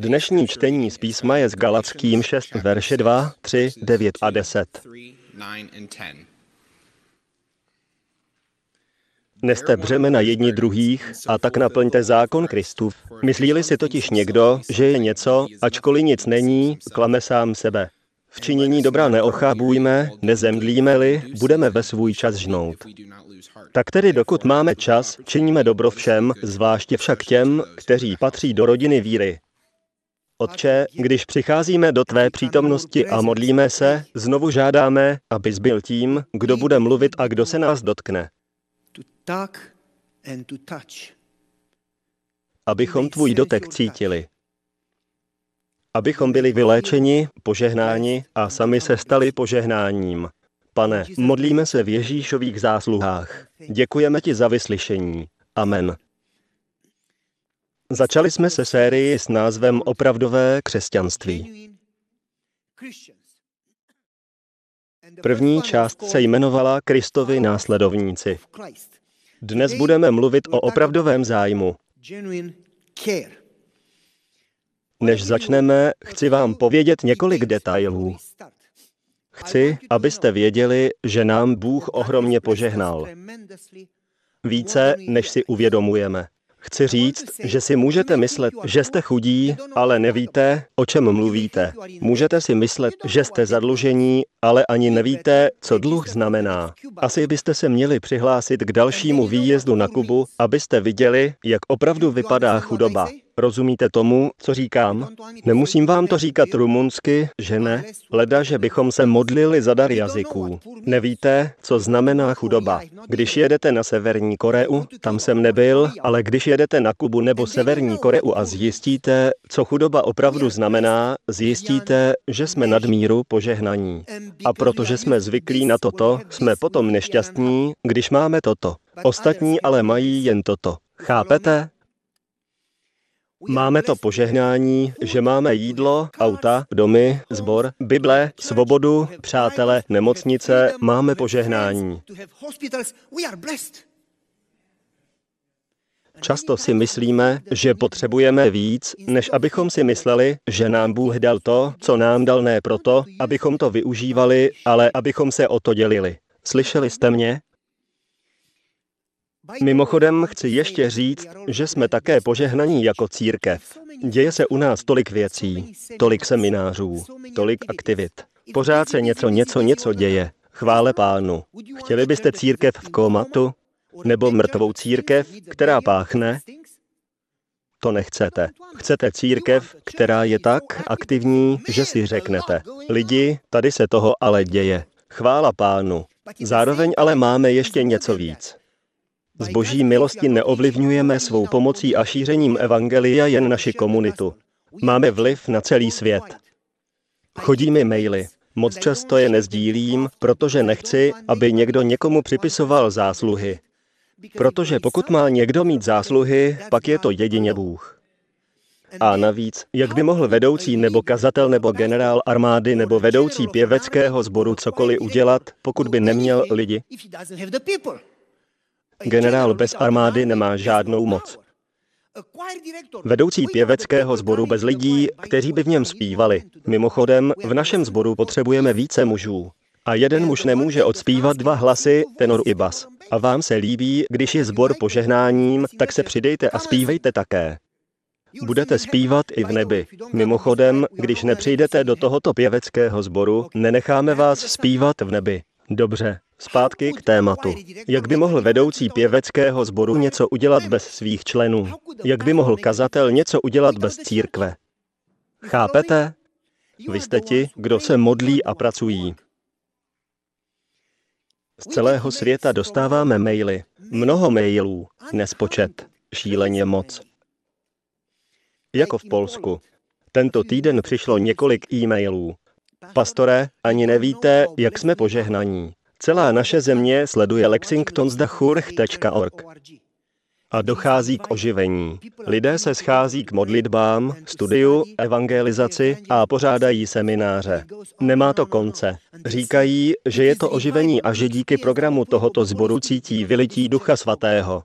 Dnešní čtení z písma je z Galackým 6, verše 2, 3, 9 a 10. Neste břemena jedni druhých a tak naplňte zákon Kristův. Myslí-li si totiž někdo, že je něco, ačkoliv nic není, klame sám sebe. V činění dobra neochábujme, nezemdlíme-li, budeme ve svůj čas žnout. Tak tedy dokud máme čas, činíme dobro všem, zvláště však těm, kteří patří do rodiny víry. Otče, když přicházíme do tvé přítomnosti a modlíme se, znovu žádáme, abys byl tím, kdo bude mluvit a kdo se nás dotkne. Abychom tvůj dotek cítili. Abychom byli vyléčeni, požehnáni a sami se stali požehnáním. Pane, modlíme se v Ježíšových zásluhách. Děkujeme ti za vyslyšení. Amen. Začali jsme se sérii s názvem Opravdové křesťanství. První část se jmenovala Kristovi následovníci. Dnes budeme mluvit o opravdovém zájmu. Než začneme, chci vám povědět několik detailů. Chci, abyste věděli, že nám Bůh ohromně požehnal. Více, než si uvědomujeme. Chci říct, že si můžete myslet, že jste chudí, ale nevíte, o čem mluvíte. Můžete si myslet, že jste zadlužení, ale ani nevíte, co dluh znamená. Asi byste se měli přihlásit k dalšímu výjezdu na Kubu, abyste viděli, jak opravdu vypadá chudoba. Rozumíte tomu, co říkám? Nemusím vám to říkat rumunsky, že ne? Leda, že bychom se modlili za dar jazyků. Nevíte, co znamená chudoba. Když jedete na Severní Koreu, tam jsem nebyl, ale když jedete na Kubu nebo Severní Koreu a zjistíte, co chudoba opravdu znamená, zjistíte, že jsme nadmíru požehnaní. A protože jsme zvyklí na toto, jsme potom nešťastní, když máme toto. Ostatní ale mají jen toto. Chápete? Máme to požehnání, že máme jídlo, auta, domy, zbor, Bible, svobodu, přátele, nemocnice, máme požehnání. Často si myslíme, že potřebujeme víc, než abychom si mysleli, že nám Bůh dal to, co nám dal ne proto, abychom to využívali, ale abychom se o to dělili. Slyšeli jste mě? Mimochodem chci ještě říct, že jsme také požehnaní jako církev. Děje se u nás tolik věcí, tolik seminářů, tolik aktivit. Pořád se něco, něco, něco děje. Chvále pánu. Chtěli byste církev v komatu? Nebo mrtvou církev, která páchne? To nechcete. Chcete církev, která je tak aktivní, že si řeknete, lidi, tady se toho ale děje. Chvála pánu. Zároveň ale máme ještě něco víc. Z boží milosti neovlivňujeme svou pomocí a šířením evangelia jen naši komunitu. Máme vliv na celý svět. Chodí mi maily. Moc často je nezdílím, protože nechci, aby někdo někomu připisoval zásluhy. Protože pokud má někdo mít zásluhy, pak je to jedině Bůh. A navíc, jak by mohl vedoucí nebo kazatel nebo generál armády nebo vedoucí pěveckého sboru cokoliv udělat, pokud by neměl lidi? Generál bez armády nemá žádnou moc. Vedoucí pěveckého sboru bez lidí, kteří by v něm zpívali. Mimochodem, v našem sboru potřebujeme více mužů. A jeden muž nemůže odspívat dva hlasy, tenor i bas. A vám se líbí, když je sbor požehnáním, tak se přidejte a zpívejte také. Budete zpívat i v nebi. Mimochodem, když nepřijdete do tohoto pěveckého sboru, nenecháme vás zpívat v nebi. Dobře, Zpátky k tématu. Jak by mohl vedoucí pěveckého sboru něco udělat bez svých členů? Jak by mohl kazatel něco udělat bez církve? Chápete? Vy jste ti, kdo se modlí a pracují. Z celého světa dostáváme maily. Mnoho mailů, nespočet, šíleně moc. Jako v Polsku. Tento týden přišlo několik e-mailů. Pastore, ani nevíte, jak jsme požehnaní. Celá naše země sleduje lexingtonsdachurch.org a dochází k oživení. Lidé se schází k modlitbám, studiu, evangelizaci a pořádají semináře. Nemá to konce. Říkají, že je to oživení a že díky programu tohoto sboru cítí vylití Ducha Svatého.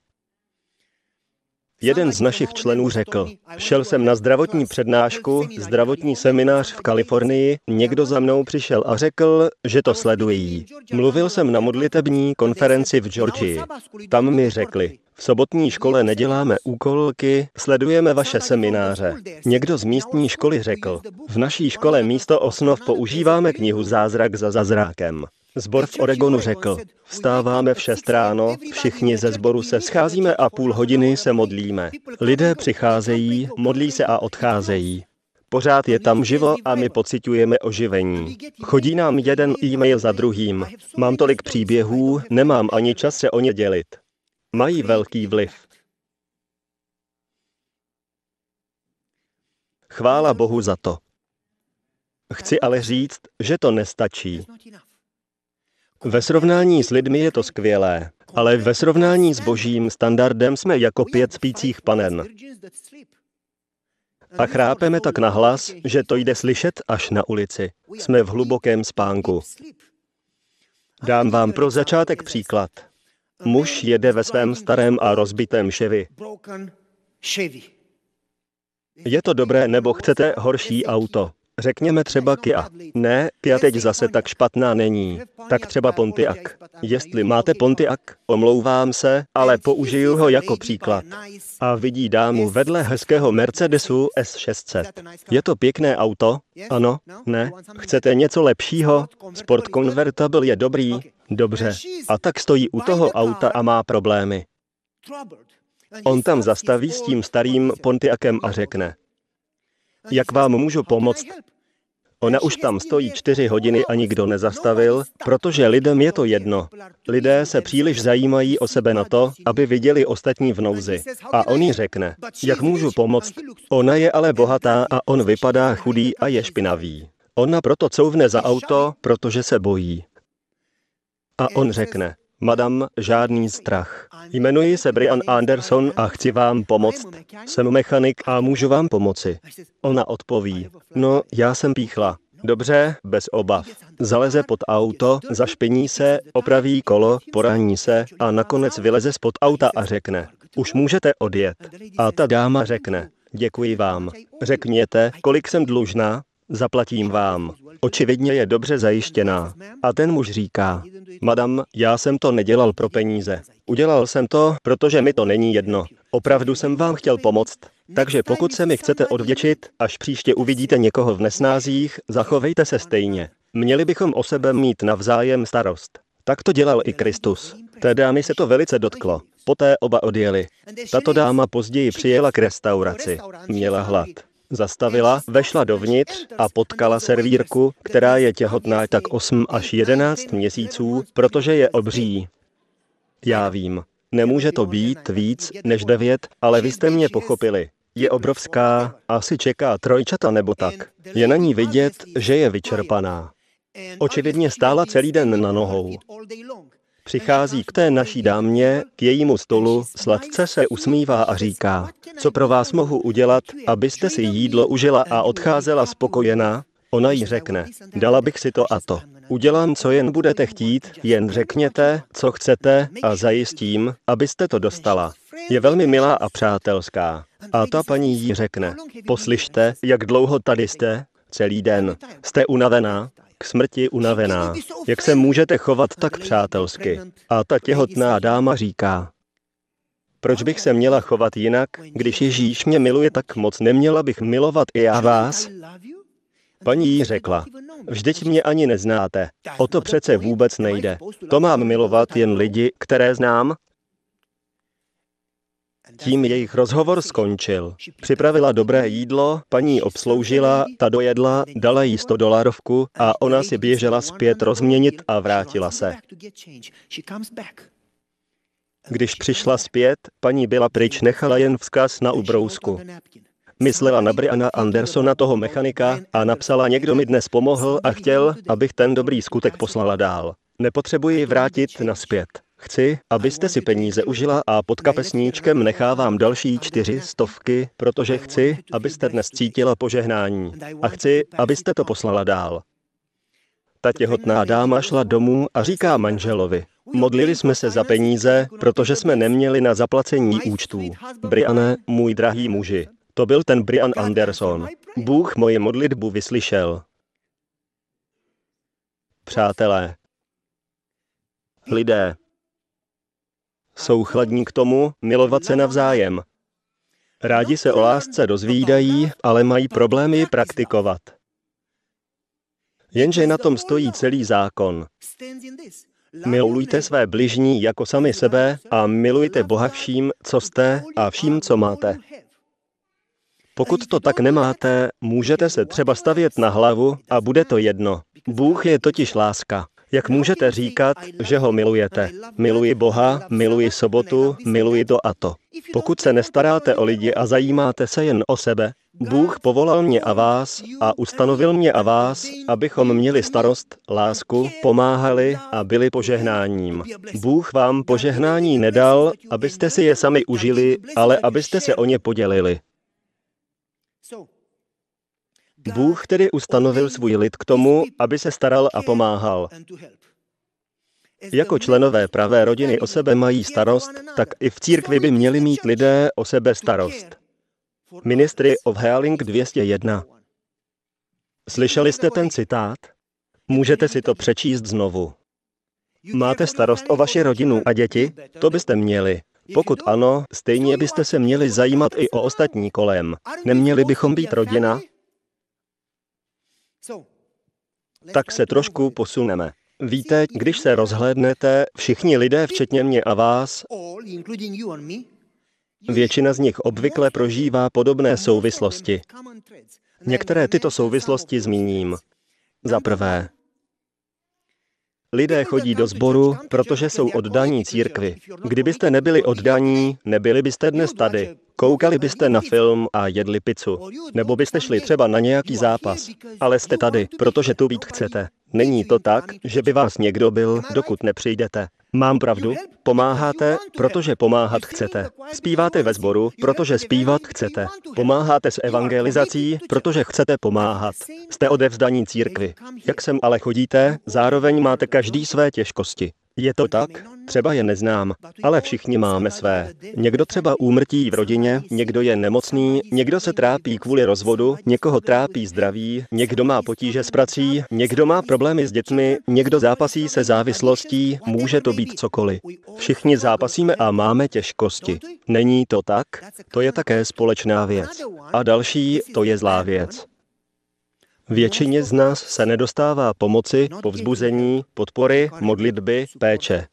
Jeden z našich členů řekl, šel jsem na zdravotní přednášku, zdravotní seminář v Kalifornii, někdo za mnou přišel a řekl, že to sledují. Mluvil jsem na modlitební konferenci v Georgii. Tam mi řekli, v sobotní škole neděláme úkolky, sledujeme vaše semináře. Někdo z místní školy řekl, v naší škole místo osnov používáme knihu Zázrak za zazrákem. Zbor v Oregonu řekl, vstáváme v šest ráno, všichni ze sboru se scházíme a půl hodiny se modlíme. Lidé přicházejí, modlí se a odcházejí. Pořád je tam živo a my pocitujeme oživení. Chodí nám jeden e-mail za druhým. Mám tolik příběhů, nemám ani čas se o ně dělit. Mají velký vliv. Chvála Bohu za to. Chci ale říct, že to nestačí. Ve srovnání s lidmi je to skvělé, ale ve srovnání s božím standardem jsme jako pět spících panen. A chrápeme tak na hlas, že to jde slyšet až na ulici. Jsme v hlubokém spánku. Dám vám pro začátek příklad. Muž jede ve svém starém a rozbitém ševi. Je to dobré nebo chcete horší auto? Řekněme třeba Kia. Ne, Kia teď zase tak špatná není. Tak třeba Pontiac. Jestli máte Pontiac, omlouvám se, ale použiju ho jako příklad. A vidí dámu vedle hezkého Mercedesu S600. Je to pěkné auto? Ano? Ne? Chcete něco lepšího? Sport Convertible je dobrý? Dobře. A tak stojí u toho auta a má problémy. On tam zastaví s tím starým Pontiacem a řekne, jak vám můžu pomoct? Ona už tam stojí čtyři hodiny a nikdo nezastavil, protože lidem je to jedno. Lidé se příliš zajímají o sebe na to, aby viděli ostatní v nouzi. A on jí řekne, jak můžu pomoct? Ona je ale bohatá a on vypadá chudý a je špinavý. Ona proto couvne za auto, protože se bojí. A on řekne, Madam, žádný strach. Jmenuji se Brian Anderson a chci vám pomoct. Jsem mechanik a můžu vám pomoci. Ona odpoví, no, já jsem píchla. Dobře, bez obav. Zaleze pod auto, zašpiní se, opraví kolo, porání se a nakonec vyleze spod auta a řekne, už můžete odjet. A ta dáma řekne, děkuji vám. Řekněte, kolik jsem dlužná, zaplatím vám. Očividně je dobře zajištěná. A ten muž říká, madam, já jsem to nedělal pro peníze. Udělal jsem to, protože mi to není jedno. Opravdu jsem vám chtěl pomoct. Takže pokud se mi chcete odvděčit, až příště uvidíte někoho v nesnázích, zachovejte se stejně. Měli bychom o sebe mít navzájem starost. Tak to dělal i Kristus. Té dámy se to velice dotklo. Poté oba odjeli. Tato dáma později přijela k restauraci. Měla hlad. Zastavila, vešla dovnitř a potkala servírku, která je těhotná tak 8 až 11 měsíců, protože je obří. Já vím, nemůže to být víc než devět, ale vy jste mě pochopili. Je obrovská, asi čeká trojčata nebo tak. Je na ní vidět, že je vyčerpaná. Očividně stála celý den na nohou. Přichází k té naší dámě, k jejímu stolu, sladce se usmívá a říká, co pro vás mohu udělat, abyste si jídlo užila a odcházela spokojená? Ona jí řekne, dala bych si to a to. Udělám, co jen budete chtít, jen řekněte, co chcete a zajistím, abyste to dostala. Je velmi milá a přátelská. A ta paní jí řekne, poslyšte, jak dlouho tady jste? Celý den. Jste unavená? K smrti unavená. Jak se můžete chovat tak přátelsky? A ta těhotná dáma říká, proč bych se měla chovat jinak, když Ježíš mě miluje tak moc, neměla bych milovat i já vás? Paní jí řekla, vždyť mě ani neznáte. O to přece vůbec nejde. To mám milovat jen lidi, které znám tím jejich rozhovor skončil. Připravila dobré jídlo, paní obsloužila, ta dojedla, dala jí 100 dolarovku a ona si běžela zpět rozměnit a vrátila se. Když přišla zpět, paní byla pryč, nechala jen vzkaz na ubrousku. Myslela na Briana Andersona, toho mechanika, a napsala, někdo mi dnes pomohl a chtěl, abych ten dobrý skutek poslala dál. Nepotřebuji vrátit naspět. Chci, abyste si peníze užila a pod kapesníčkem nechávám další čtyři stovky, protože chci, abyste dnes cítila požehnání. A chci, abyste to poslala dál. Ta těhotná dáma šla domů a říká manželovi, modlili jsme se za peníze, protože jsme neměli na zaplacení účtů. Briane, můj drahý muži, to byl ten Brian Anderson. Bůh moji modlitbu vyslyšel. Přátelé, lidé jsou chladní k tomu milovat se navzájem. Rádi se o lásce dozvídají, ale mají problémy ji praktikovat. Jenže na tom stojí celý zákon. Milujte své bližní jako sami sebe a milujte Boha vším, co jste a vším, co máte. Pokud to tak nemáte, můžete se třeba stavět na hlavu a bude to jedno. Bůh je totiž láska. Jak můžete říkat, že ho milujete? Miluji Boha, miluji sobotu, miluji to a to. Pokud se nestaráte o lidi a zajímáte se jen o sebe, Bůh povolal mě a vás a ustanovil mě a vás, abychom měli starost, lásku, pomáhali a byli požehnáním. Bůh vám požehnání nedal, abyste si je sami užili, ale abyste se o ně podělili. Bůh tedy ustanovil svůj lid k tomu, aby se staral a pomáhal. Jako členové pravé rodiny o sebe mají starost, tak i v církvi by měli mít lidé o sebe starost. Ministry of Healing 201. Slyšeli jste ten citát? Můžete si to přečíst znovu. Máte starost o vaši rodinu a děti? To byste měli. Pokud ano, stejně byste se měli zajímat i o ostatní kolem. Neměli bychom být rodina? Tak se trošku posuneme. Víte, když se rozhlédnete, všichni lidé, včetně mě a vás, většina z nich obvykle prožívá podobné souvislosti. Některé tyto souvislosti zmíním. Za prvé, Lidé chodí do sboru, protože jsou oddaní církvi. Kdybyste nebyli oddaní, nebyli byste dnes tady. Koukali byste na film a jedli pizzu. Nebo byste šli třeba na nějaký zápas. Ale jste tady, protože tu být chcete. Není to tak, že by vás někdo byl, dokud nepřijdete. Mám pravdu? Pomáháte, protože pomáhat chcete. Zpíváte ve sboru, protože zpívat chcete. Pomáháte s evangelizací, protože chcete pomáhat. Jste odevzdaní církvi. Jak sem ale chodíte, zároveň máte každý své těžkosti. Je to tak? Třeba je neznám, ale všichni máme své. Někdo třeba úmrtí v rodině, někdo je nemocný, někdo se trápí kvůli rozvodu, někoho trápí zdraví, někdo má potíže s prací, někdo má problémy s dětmi, někdo zápasí se závislostí, může to být cokoliv. Všichni zápasíme a máme těžkosti. Není to tak? To je také společná věc. A další, to je zlá věc. Většině z nás se nedostává pomoci, povzbuzení, podpory, modlitby, péče.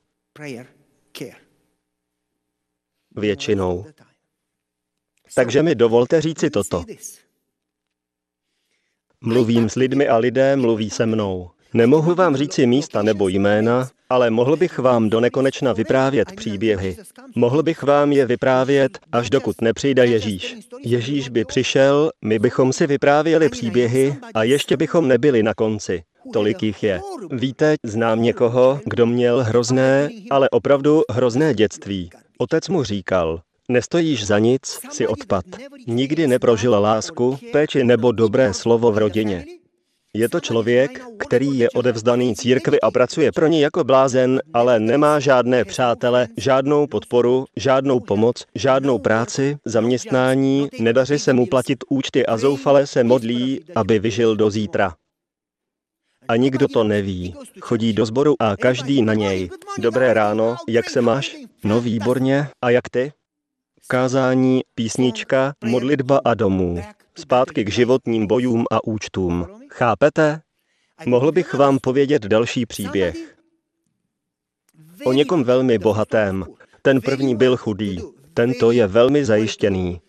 Většinou. Takže mi dovolte říci toto. Mluvím s lidmi a lidé mluví se mnou. Nemohu vám říci místa nebo jména, ale mohl bych vám do nekonečna vyprávět příběhy. Mohl bych vám je vyprávět, až dokud nepřijde Ježíš. Ježíš by přišel, my bychom si vyprávěli příběhy a ještě bychom nebyli na konci. Tolik jich je. Víte, znám někoho, kdo měl hrozné, ale opravdu hrozné dětství. Otec mu říkal, Nestojíš za nic, si odpad. Nikdy neprožil lásku, péči nebo dobré slovo v rodině. Je to člověk, který je odevzdaný církvi a pracuje pro ní jako blázen, ale nemá žádné přátele, žádnou podporu, žádnou pomoc, žádnou práci, zaměstnání, nedaří se mu platit účty a zoufale se modlí, aby vyžil do zítra. A nikdo to neví. Chodí do sboru a každý na něj. Dobré ráno, jak se máš? No výborně. A jak ty? Kázání, písnička, modlitba a domů. Zpátky k životním bojům a účtům. Chápete? Mohl bych vám povědět další příběh. O někom velmi bohatém. Ten první byl chudý. Tento je velmi zajištěný.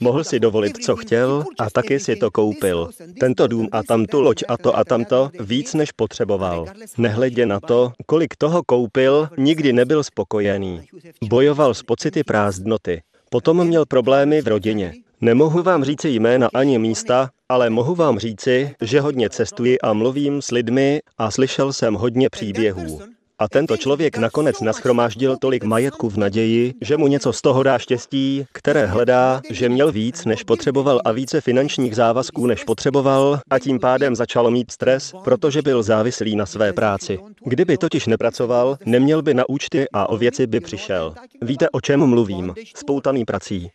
Mohl si dovolit, co chtěl a taky si to koupil. Tento dům a tamtu loď a to a tamto víc než potřeboval. Nehledě na to, kolik toho koupil, nikdy nebyl spokojený. Bojoval s pocity prázdnoty. Potom měl problémy v rodině. Nemohu vám říci jména ani místa, ale mohu vám říci, že hodně cestuji a mluvím s lidmi a slyšel jsem hodně příběhů. A tento člověk nakonec naschromáždil tolik majetku v naději, že mu něco z toho dá štěstí, které hledá, že měl víc, než potřeboval a více finančních závazků, než potřeboval, a tím pádem začal mít stres, protože byl závislý na své práci. Kdyby totiž nepracoval, neměl by na účty a o věci by přišel. Víte, o čem mluvím? Spoutaný prací.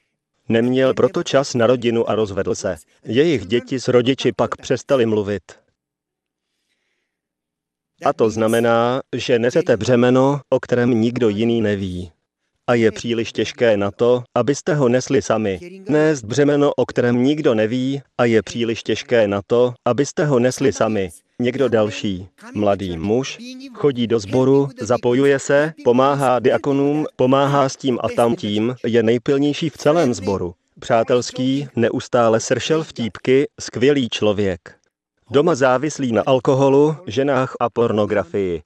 Neměl proto čas na rodinu a rozvedl se. Jejich děti s rodiči pak přestali mluvit. A to znamená, že nesete břemeno, o kterém nikdo jiný neví. A je příliš těžké na to, abyste ho nesli sami. Nést břemeno, o kterém nikdo neví, a je příliš těžké na to, abyste ho nesli sami. Někdo další, mladý muž, chodí do sboru, zapojuje se, pomáhá diakonům, pomáhá s tím a tam tím, je nejpilnější v celém sboru. Přátelský, neustále sršel vtípky, skvělý člověk. Doma závislý na alkoholu, ženách a pornografii.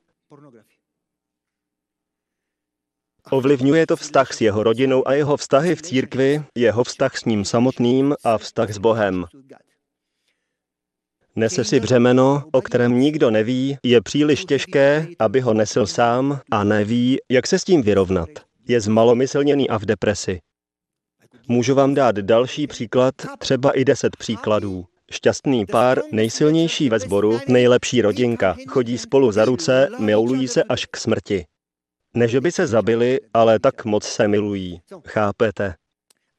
Ovlivňuje to vztah s jeho rodinou a jeho vztahy v církvi, jeho vztah s ním samotným a vztah s Bohem. Nese si břemeno, o kterém nikdo neví, je příliš těžké, aby ho nesl sám a neví, jak se s tím vyrovnat. Je zmalomyslněný a v depresi. Můžu vám dát další příklad, třeba i deset příkladů. Šťastný pár, nejsilnější ve sboru, nejlepší rodinka, chodí spolu za ruce, milují se až k smrti. Než by se zabili, ale tak moc se milují. Chápete?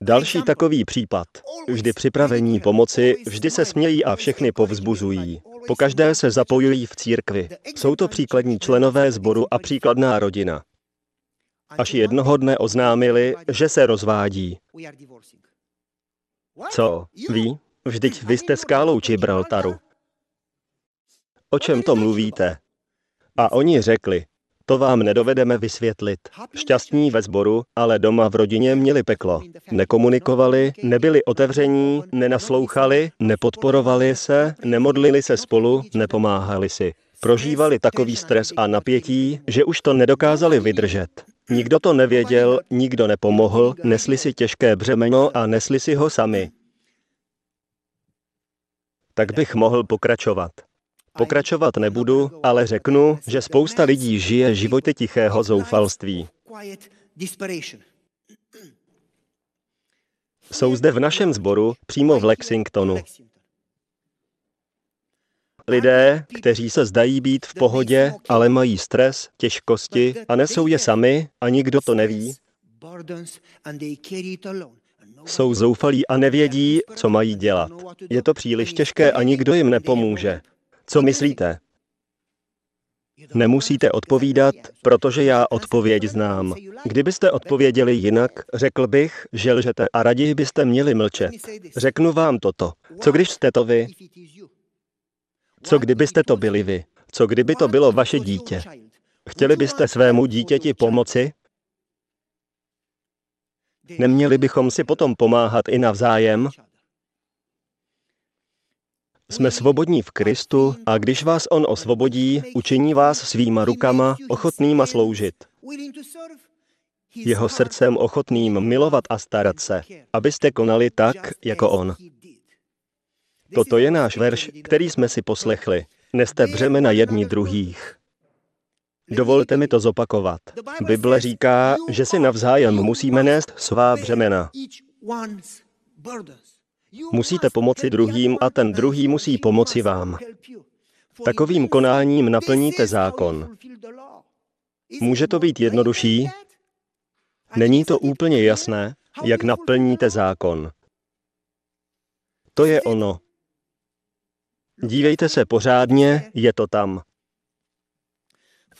Další takový případ. Vždy připravení pomoci, vždy se smějí a všechny povzbuzují. Po každé se zapojují v církvi. Jsou to příkladní členové sboru a příkladná rodina. Až jednoho dne oznámili, že se rozvádí. Co? Ví? Vždyť vy jste skálou Gibraltaru. O čem to mluvíte? A oni řekli, to vám nedovedeme vysvětlit. Šťastní ve sboru, ale doma v rodině měli peklo. Nekomunikovali, nebyli otevření, nenaslouchali, nepodporovali se, nemodlili se spolu, nepomáhali si. Prožívali takový stres a napětí, že už to nedokázali vydržet. Nikdo to nevěděl, nikdo nepomohl, nesli si těžké břemeno a nesli si ho sami. Tak bych mohl pokračovat. Pokračovat nebudu, ale řeknu, že spousta lidí žije životy tichého zoufalství. Jsou zde v našem sboru, přímo v Lexingtonu. Lidé, kteří se zdají být v pohodě, ale mají stres, těžkosti a nesou je sami a nikdo to neví, jsou zoufalí a nevědí, co mají dělat. Je to příliš těžké a nikdo jim nepomůže. Co myslíte? Nemusíte odpovídat, protože já odpověď znám. Kdybyste odpověděli jinak, řekl bych, že lžete a raději byste měli mlčet. Řeknu vám toto. Co když jste to vy? Co kdybyste to byli vy? Co kdyby to bylo vaše dítě? Chtěli byste svému dítěti pomoci? Neměli bychom si potom pomáhat i navzájem? Jsme svobodní v Kristu a když vás On osvobodí, učiní vás svýma rukama ochotnýma sloužit. Jeho srdcem ochotným milovat a starat se, abyste konali tak, jako On. Toto je náš verš, který jsme si poslechli. Neste břemena jedni druhých. Dovolte mi to zopakovat. Bible říká, že si navzájem musíme nést svá břemena. Musíte pomoci druhým a ten druhý musí pomoci vám. Takovým konáním naplníte zákon. Může to být jednodušší? Není to úplně jasné, jak naplníte zákon. To je ono. Dívejte se pořádně, je to tam.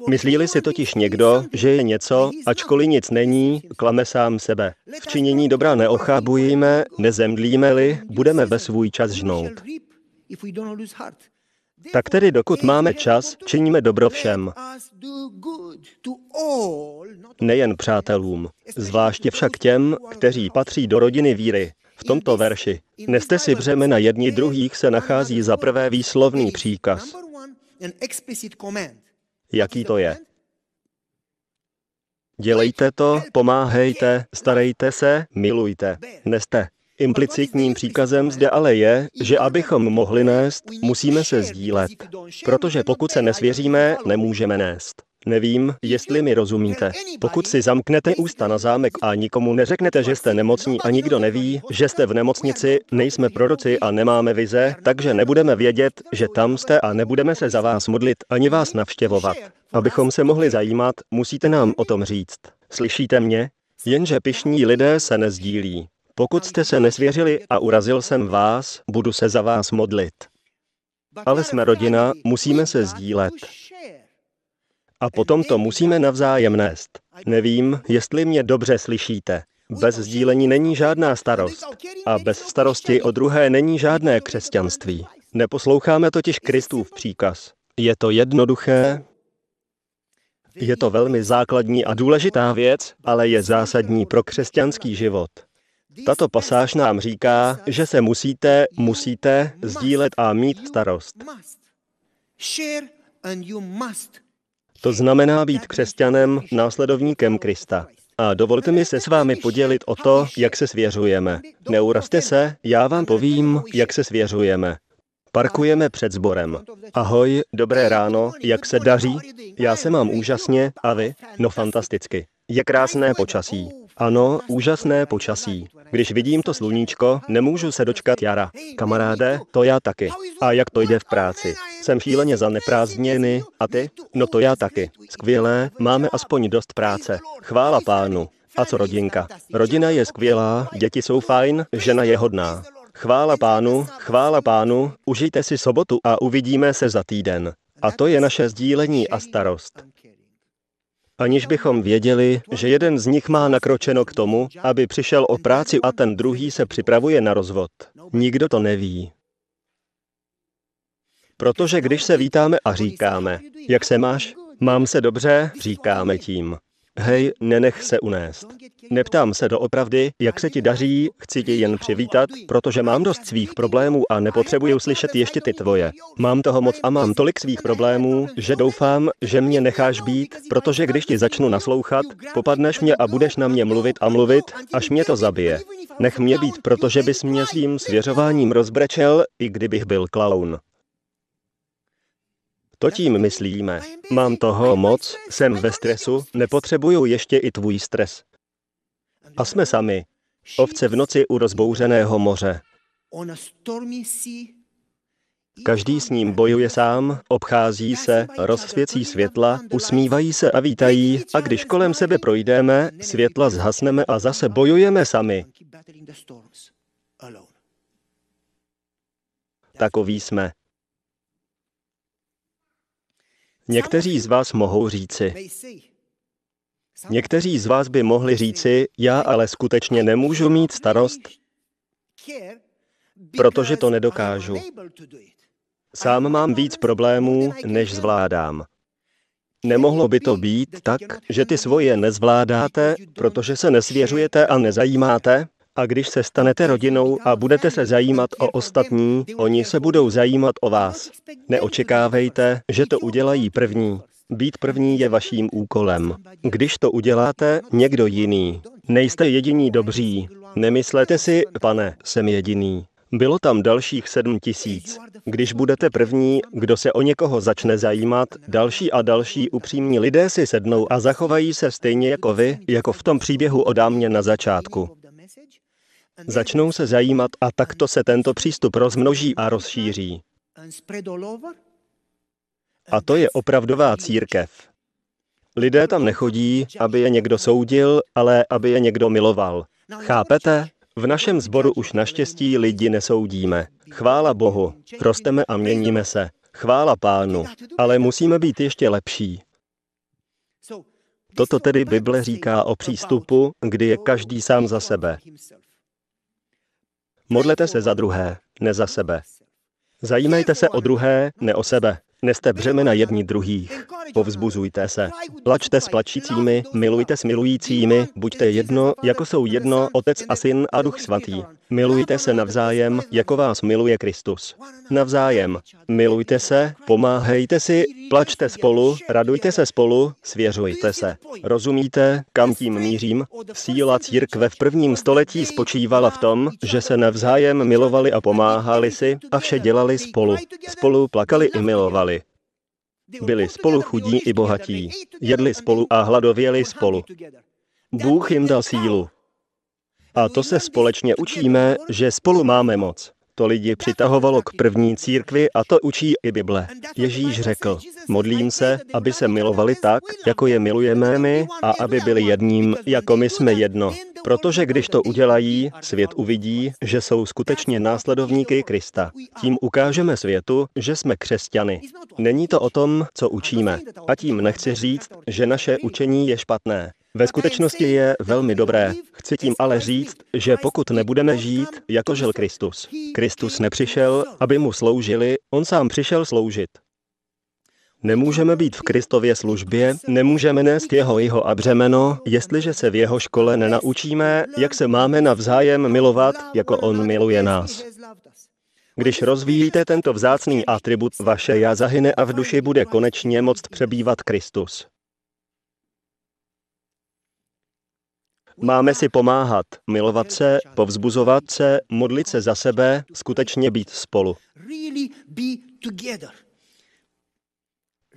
Myslí-li si totiž někdo, že je něco, ačkoliv nic není, klame sám sebe. V činění dobra neochábujeme, nezemdlíme-li, budeme ve svůj čas žnout. Tak tedy dokud máme čas, činíme dobro všem. Nejen přátelům, zvláště však těm, kteří patří do rodiny víry. V tomto verši Neste si břemena jedni druhých se nachází za prvé výslovný příkaz. Jaký to je? Dělejte to, pomáhejte, starejte se, milujte, neste. Implicitním příkazem zde ale je, že abychom mohli nést, musíme se sdílet. Protože pokud se nesvěříme, nemůžeme nést. Nevím, jestli mi rozumíte. Pokud si zamknete ústa na zámek a nikomu neřeknete, že jste nemocní a nikdo neví, že jste v nemocnici, nejsme proroci a nemáme vize, takže nebudeme vědět, že tam jste a nebudeme se za vás modlit ani vás navštěvovat. Abychom se mohli zajímat, musíte nám o tom říct. Slyšíte mě? Jenže pišní lidé se nezdílí. Pokud jste se nesvěřili a urazil jsem vás, budu se za vás modlit. Ale jsme rodina, musíme se sdílet. A potom to musíme navzájem nést. Nevím, jestli mě dobře slyšíte. Bez sdílení není žádná starost. A bez starosti o druhé není žádné křesťanství. Neposloucháme totiž Kristův příkaz. Je to jednoduché, je to velmi základní a důležitá věc, ale je zásadní pro křesťanský život. Tato pasáž nám říká, že se musíte, musíte sdílet a mít starost. To znamená být křesťanem, následovníkem Krista. A dovolte mi se s vámi podělit o to, jak se svěřujeme. Neurazte se, já vám povím, jak se svěřujeme. Parkujeme před sborem. Ahoj, dobré ráno, jak se daří? Já se mám úžasně, a vy? No fantasticky. Je krásné počasí. Ano, úžasné počasí. Když vidím to sluníčko, nemůžu se dočkat jara. Kamaráde, to já taky. A jak to jde v práci? Jsem šíleně za neprázdněny. A ty? No to já taky. Skvělé, máme aspoň dost práce. Chvála pánu. A co rodinka? Rodina je skvělá, děti jsou fajn, žena je hodná. Chvála pánu, chvála pánu, užijte si sobotu a uvidíme se za týden. A to je naše sdílení a starost. Aniž bychom věděli, že jeden z nich má nakročeno k tomu, aby přišel o práci a ten druhý se připravuje na rozvod. Nikdo to neví. Protože když se vítáme a říkáme, jak se máš, mám se dobře, říkáme tím. Hej, nenech se unést. Neptám se doopravdy, jak se ti daří, chci ti jen přivítat, protože mám dost svých problémů a nepotřebuji slyšet ještě ty tvoje. Mám toho moc a mám tolik svých problémů, že doufám, že mě necháš být, protože když ti začnu naslouchat, popadneš mě a budeš na mě mluvit a mluvit, až mě to zabije. Nech mě být, protože bys mě svým svěřováním rozbrečel, i kdybych byl klaun. To tím myslíme. Mám toho moc, jsem ve stresu, nepotřebuju ještě i tvůj stres. A jsme sami. Ovce v noci u rozbouřeného moře. Každý s ním bojuje sám, obchází se, rozsvěcí světla, usmívají se a vítají a když kolem sebe projdeme, světla zhasneme a zase bojujeme sami. Takový jsme. Někteří z vás mohou říci, někteří z vás by mohli říci, já ale skutečně nemůžu mít starost, protože to nedokážu. Sám mám víc problémů, než zvládám. Nemohlo by to být tak, že ty svoje nezvládáte, protože se nesvěřujete a nezajímáte? A když se stanete rodinou a budete se zajímat o ostatní, oni se budou zajímat o vás. Neočekávejte, že to udělají první. Být první je vaším úkolem. Když to uděláte, někdo jiný. Nejste jediní dobří. Nemyslete si, pane, jsem jediný. Bylo tam dalších sedm tisíc. Když budete první, kdo se o někoho začne zajímat, další a další upřímní lidé si sednou a zachovají se stejně jako vy, jako v tom příběhu o dámě na začátku. Začnou se zajímat a takto se tento přístup rozmnoží a rozšíří. A to je opravdová církev. Lidé tam nechodí, aby je někdo soudil, ale aby je někdo miloval. Chápete? V našem sboru už naštěstí lidi nesoudíme. Chvála Bohu, rosteme a měníme se. Chvála Pánu, ale musíme být ještě lepší. Toto tedy Bible říká o přístupu, kdy je každý sám za sebe. Modlete se za druhé, ne za sebe. Zajímejte se o druhé, ne o sebe. Neste břemena jedni druhých. Povzbuzujte se. Plačte s plačícími, milujte s milujícími, buďte jedno, jako jsou jedno Otec a Syn a Duch Svatý. Milujte se navzájem, jako vás miluje Kristus. Navzájem. Milujte se, pomáhejte si, plačte spolu, radujte se spolu, svěřujte se. Rozumíte, kam tím mířím? Síla církve v prvním století spočívala v tom, že se navzájem milovali a pomáhali si a vše dělali spolu. Spolu plakali i milovali. Byli spolu chudí i bohatí. Jedli spolu a hladověli spolu. Bůh jim dal sílu. A to se společně učíme, že spolu máme moc. To lidi přitahovalo k první církvi a to učí i Bible. Ježíš řekl, modlím se, aby se milovali tak, jako je milujeme my a aby byli jedním, jako my jsme jedno. Protože když to udělají, svět uvidí, že jsou skutečně následovníky Krista. Tím ukážeme světu, že jsme křesťany. Není to o tom, co učíme. A tím nechci říct, že naše učení je špatné. Ve skutečnosti je velmi dobré. Chci tím ale říct, že pokud nebudeme žít, jako žil Kristus. Kristus nepřišel, aby mu sloužili, on sám přišel sloužit. Nemůžeme být v Kristově službě, nemůžeme nést jeho jeho a břemeno, jestliže se v jeho škole nenaučíme, jak se máme navzájem milovat, jako on miluje nás. Když rozvíjíte tento vzácný atribut, vaše já zahyne a v duši bude konečně moct přebývat Kristus. Máme si pomáhat, milovat se, povzbuzovat se, modlit se za sebe, skutečně být spolu.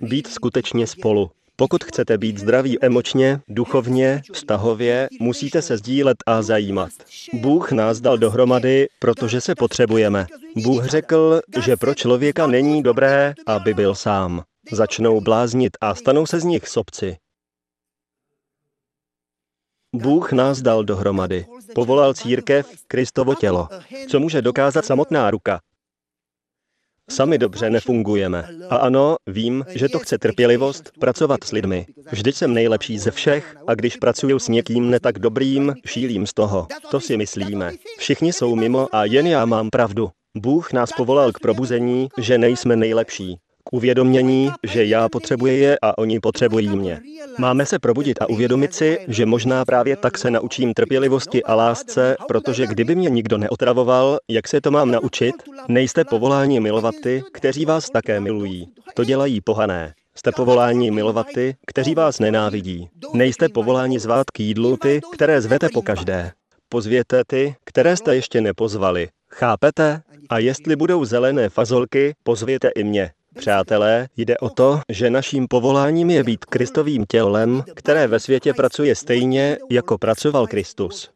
Být skutečně spolu. Pokud chcete být zdraví emočně, duchovně, vztahově, musíte se sdílet a zajímat. Bůh nás dal dohromady, protože se potřebujeme. Bůh řekl, že pro člověka není dobré, aby byl sám. Začnou bláznit a stanou se z nich sobci. Bůh nás dal dohromady. Povolal církev, Kristovo tělo. Co může dokázat samotná ruka? Sami dobře nefungujeme. A ano, vím, že to chce trpělivost, pracovat s lidmi. Vždyť jsem nejlepší ze všech a když pracuju s někým ne tak dobrým, šílím z toho. To si myslíme. Všichni jsou mimo a jen já mám pravdu. Bůh nás povolal k probuzení, že nejsme nejlepší uvědomění, že já potřebuji je a oni potřebují mě. Máme se probudit a uvědomit si, že možná právě tak se naučím trpělivosti a lásce, protože kdyby mě nikdo neotravoval, jak se to mám naučit, nejste povoláni milovat ty, kteří vás také milují. To dělají pohané. Jste povoláni milovat ty, kteří vás nenávidí. Nejste povoláni zvát k jídlu ty, které zvete po každé. Pozvěte ty, které jste ještě nepozvali. Chápete? A jestli budou zelené fazolky, pozvěte i mě. Přátelé, jde o to, že naším povoláním je být Kristovým tělem, které ve světě pracuje stejně, jako pracoval Kristus.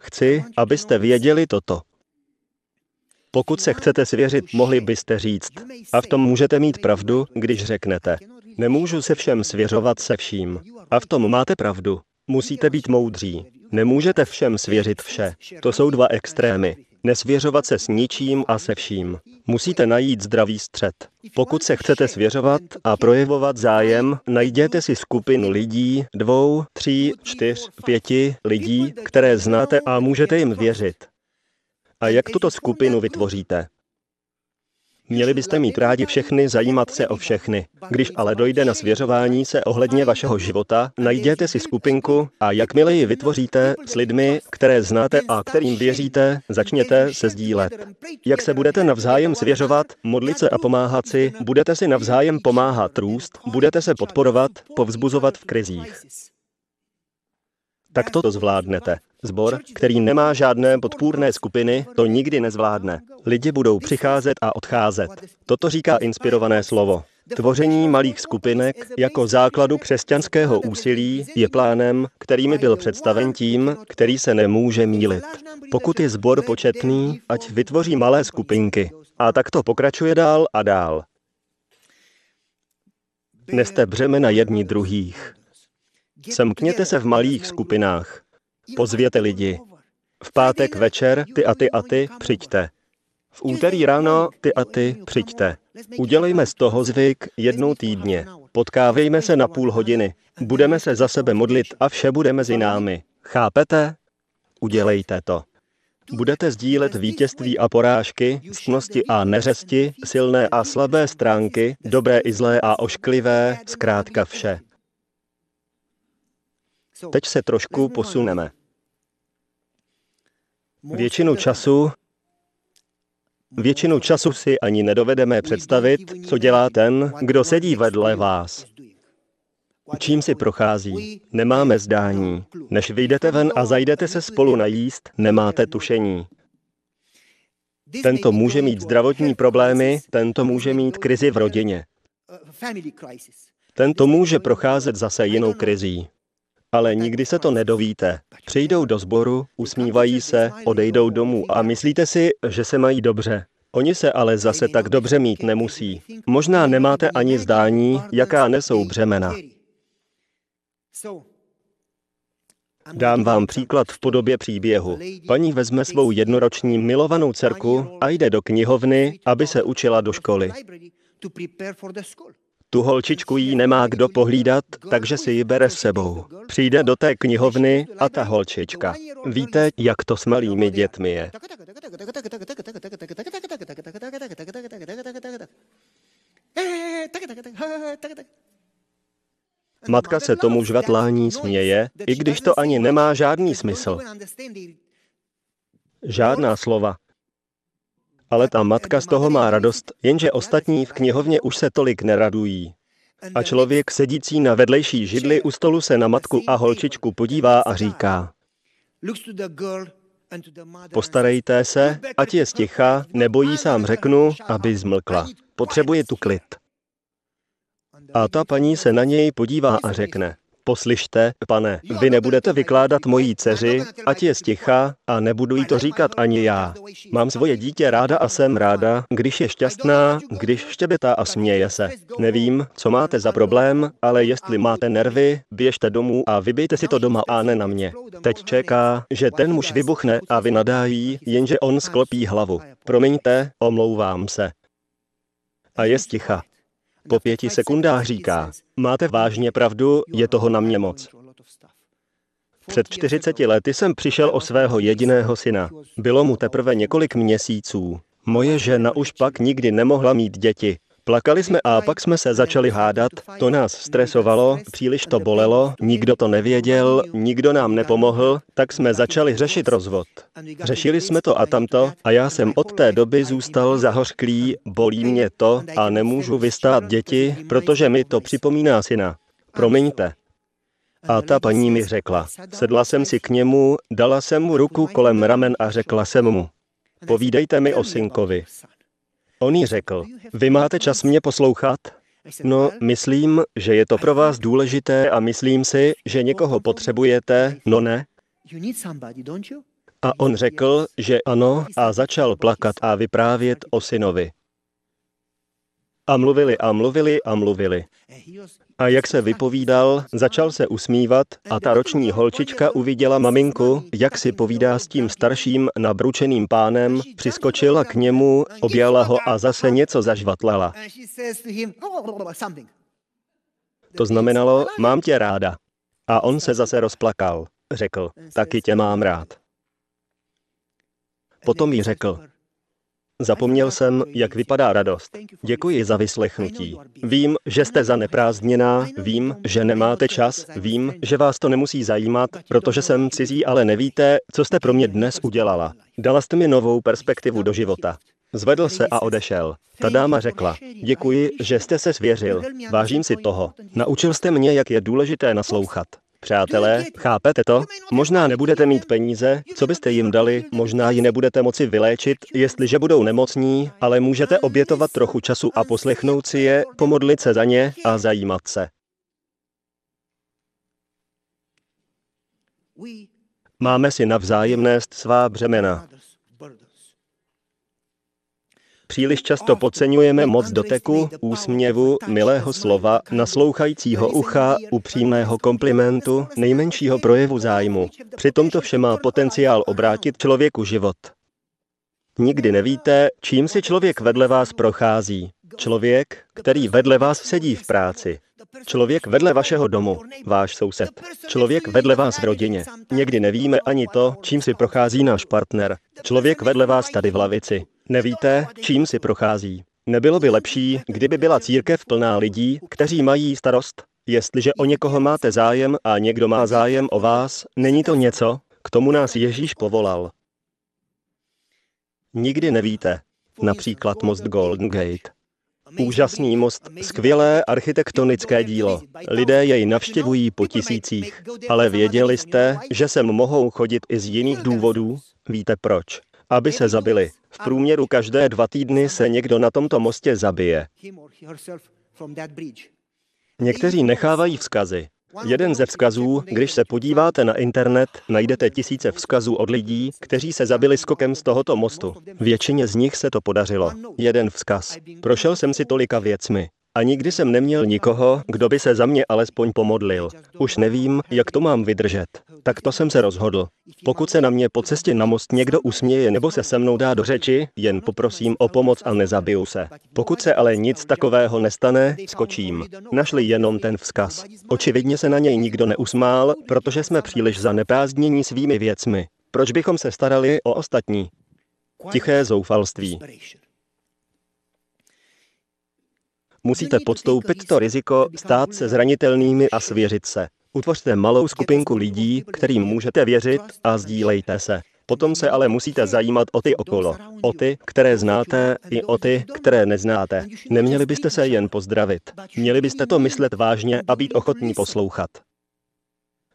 Chci, abyste věděli toto. Pokud se chcete svěřit, mohli byste říct, a v tom můžete mít pravdu, když řeknete, nemůžu se všem svěřovat se vším. A v tom máte pravdu. Musíte být moudří. Nemůžete všem svěřit vše. To jsou dva extrémy. Nesvěřovat se s ničím a se vším. Musíte najít zdravý střed. Pokud se chcete svěřovat a projevovat zájem, najděte si skupinu lidí, dvou, tří, čtyř, pěti lidí, které znáte a můžete jim věřit. A jak tuto skupinu vytvoříte? Měli byste mít rádi všechny, zajímat se o všechny. Když ale dojde na svěřování se ohledně vašeho života, najděte si skupinku a jakmile ji vytvoříte s lidmi, které znáte a kterým věříte, začněte se sdílet. Jak se budete navzájem svěřovat, modlit se a pomáhat si, budete si navzájem pomáhat růst, budete se podporovat, povzbuzovat v krizích. Tak to zvládnete. Zbor, který nemá žádné podpůrné skupiny, to nikdy nezvládne. Lidi budou přicházet a odcházet. Toto říká inspirované slovo. Tvoření malých skupinek jako základu křesťanského úsilí je plánem, který mi byl představen tím, který se nemůže mílit. Pokud je zbor početný, ať vytvoří malé skupinky. A tak to pokračuje dál a dál. Neste břemena jedni druhých. Semkněte se v malých skupinách. Pozvěte lidi. V pátek večer ty a ty a ty přijďte. V úterý ráno ty a ty přijďte. Udělejme z toho zvyk jednou týdně. Potkávejme se na půl hodiny. Budeme se za sebe modlit a vše bude mezi námi. Chápete? Udělejte to. Budete sdílet vítězství a porážky, ctnosti a neřesti, silné a slabé stránky, dobré i zlé a ošklivé, zkrátka vše. Teď se trošku posuneme. Většinu času Většinu času si ani nedovedeme představit, co dělá ten, kdo sedí vedle vás. Čím si prochází? Nemáme zdání. Než vyjdete ven a zajdete se spolu najíst, nemáte tušení. Tento může mít zdravotní problémy, tento může mít krizi v rodině. Tento může procházet zase jinou krizí. Ale nikdy se to nedovíte. Přijdou do sboru, usmívají se, odejdou domů a myslíte si, že se mají dobře. Oni se ale zase tak dobře mít nemusí. Možná nemáte ani zdání, jaká nesou břemena. Dám vám příklad v podobě příběhu. Paní vezme svou jednoroční milovanou dcerku a jde do knihovny, aby se učila do školy. Tu holčičku jí nemá kdo pohlídat, takže si ji bere s sebou. Přijde do té knihovny a ta holčička. Víte, jak to s malými dětmi je. Matka se tomu žvatlání směje, i když to ani nemá žádný smysl. Žádná slova. Ale ta matka z toho má radost, jenže ostatní v knihovně už se tolik neradují. A člověk sedící na vedlejší židli u stolu se na matku a holčičku podívá a říká, postarejte se, ať je sticha, nebo jí sám řeknu, aby zmlkla. Potřebuje tu klid. A ta paní se na něj podívá a řekne, poslyšte, pane, vy nebudete vykládat mojí dceři, ať je sticha a nebudu jí to říkat ani já. Mám svoje dítě ráda a jsem ráda, když je šťastná, když štěbetá a směje se. Nevím, co máte za problém, ale jestli máte nervy, běžte domů a vybijte si to doma a ne na mě. Teď čeká, že ten muž vybuchne a vy nadájí, jenže on sklopí hlavu. Promiňte, omlouvám se. A je sticha. Po pěti sekundách říká, máte vážně pravdu, je toho na mě moc. Před 40 lety jsem přišel o svého jediného syna. Bylo mu teprve několik měsíců. Moje žena už pak nikdy nemohla mít děti. Plakali jsme a pak jsme se začali hádat, to nás stresovalo, příliš to bolelo, nikdo to nevěděl, nikdo nám nepomohl, tak jsme začali řešit rozvod. Řešili jsme to a tamto a já jsem od té doby zůstal zahořklý, bolí mě to a nemůžu vystát děti, protože mi to připomíná syna. Promiňte. A ta paní mi řekla, sedla jsem si k němu, dala jsem mu ruku kolem ramen a řekla jsem mu, povídejte mi o synkovi. On jí řekl, vy máte čas mě poslouchat? No, myslím, že je to pro vás důležité a myslím si, že někoho potřebujete, no ne? A on řekl, že ano a začal plakat a vyprávět o synovi. A mluvili a mluvili a mluvili. A jak se vypovídal, začal se usmívat a ta roční holčička uviděla maminku, jak si povídá s tím starším nabručeným pánem, přiskočila k němu, objala ho a zase něco zažvatlala. To znamenalo, mám tě ráda. A on se zase rozplakal. Řekl, taky tě mám rád. Potom jí řekl, Zapomněl jsem, jak vypadá radost. Děkuji za vyslechnutí. Vím, že jste zaneprázdněná, vím, že nemáte čas, vím, že vás to nemusí zajímat, protože jsem cizí, ale nevíte, co jste pro mě dnes udělala. Dala jste mi novou perspektivu do života. Zvedl se a odešel. Ta dáma řekla, děkuji, že jste se svěřil. Vážím si toho. Naučil jste mě, jak je důležité naslouchat. Přátelé, chápete to? Možná nebudete mít peníze, co byste jim dali, možná ji nebudete moci vyléčit, jestliže budou nemocní, ale můžete obětovat trochu času a poslechnout si je, pomodlit se za ně a zajímat se. Máme si navzájem nést svá břemena. Příliš často podceňujeme moc doteku, úsměvu, milého slova, naslouchajícího ucha, upřímného komplimentu, nejmenšího projevu zájmu. Přitom to vše má potenciál obrátit člověku život. Nikdy nevíte, čím si člověk vedle vás prochází. Člověk, který vedle vás sedí v práci. Člověk vedle vašeho domu, váš soused. Člověk vedle vás v rodině. Někdy nevíme ani to, čím si prochází náš partner. Člověk vedle vás tady v lavici. Nevíte, čím si prochází. Nebylo by lepší, kdyby byla církev plná lidí, kteří mají starost? Jestliže o někoho máte zájem a někdo má zájem o vás, není to něco, k tomu nás Ježíš povolal. Nikdy nevíte. Například most Golden Gate. Úžasný most, skvělé architektonické dílo. Lidé jej navštěvují po tisících. Ale věděli jste, že sem mohou chodit i z jiných důvodů? Víte proč? Aby se zabili. V průměru každé dva týdny se někdo na tomto mostě zabije. Někteří nechávají vzkazy. Jeden ze vzkazů, když se podíváte na internet, najdete tisíce vzkazů od lidí, kteří se zabili skokem z tohoto mostu. Většině z nich se to podařilo. Jeden vzkaz. Prošel jsem si tolika věcmi. A nikdy jsem neměl nikoho, kdo by se za mě alespoň pomodlil. Už nevím, jak to mám vydržet. Tak to jsem se rozhodl. Pokud se na mě po cestě na most někdo usměje nebo se se mnou dá do řeči, jen poprosím o pomoc a nezabiju se. Pokud se ale nic takového nestane, skočím. Našli jenom ten vzkaz. Očividně se na něj nikdo neusmál, protože jsme příliš zaneprázdnění svými věcmi. Proč bychom se starali o ostatní? Tiché zoufalství. Musíte podstoupit to riziko stát se zranitelnými a svěřit se. Utvořte malou skupinku lidí, kterým můžete věřit a sdílejte se. Potom se ale musíte zajímat o ty okolo. O ty, které znáte, i o ty, které neznáte. Neměli byste se jen pozdravit. Měli byste to myslet vážně a být ochotní poslouchat.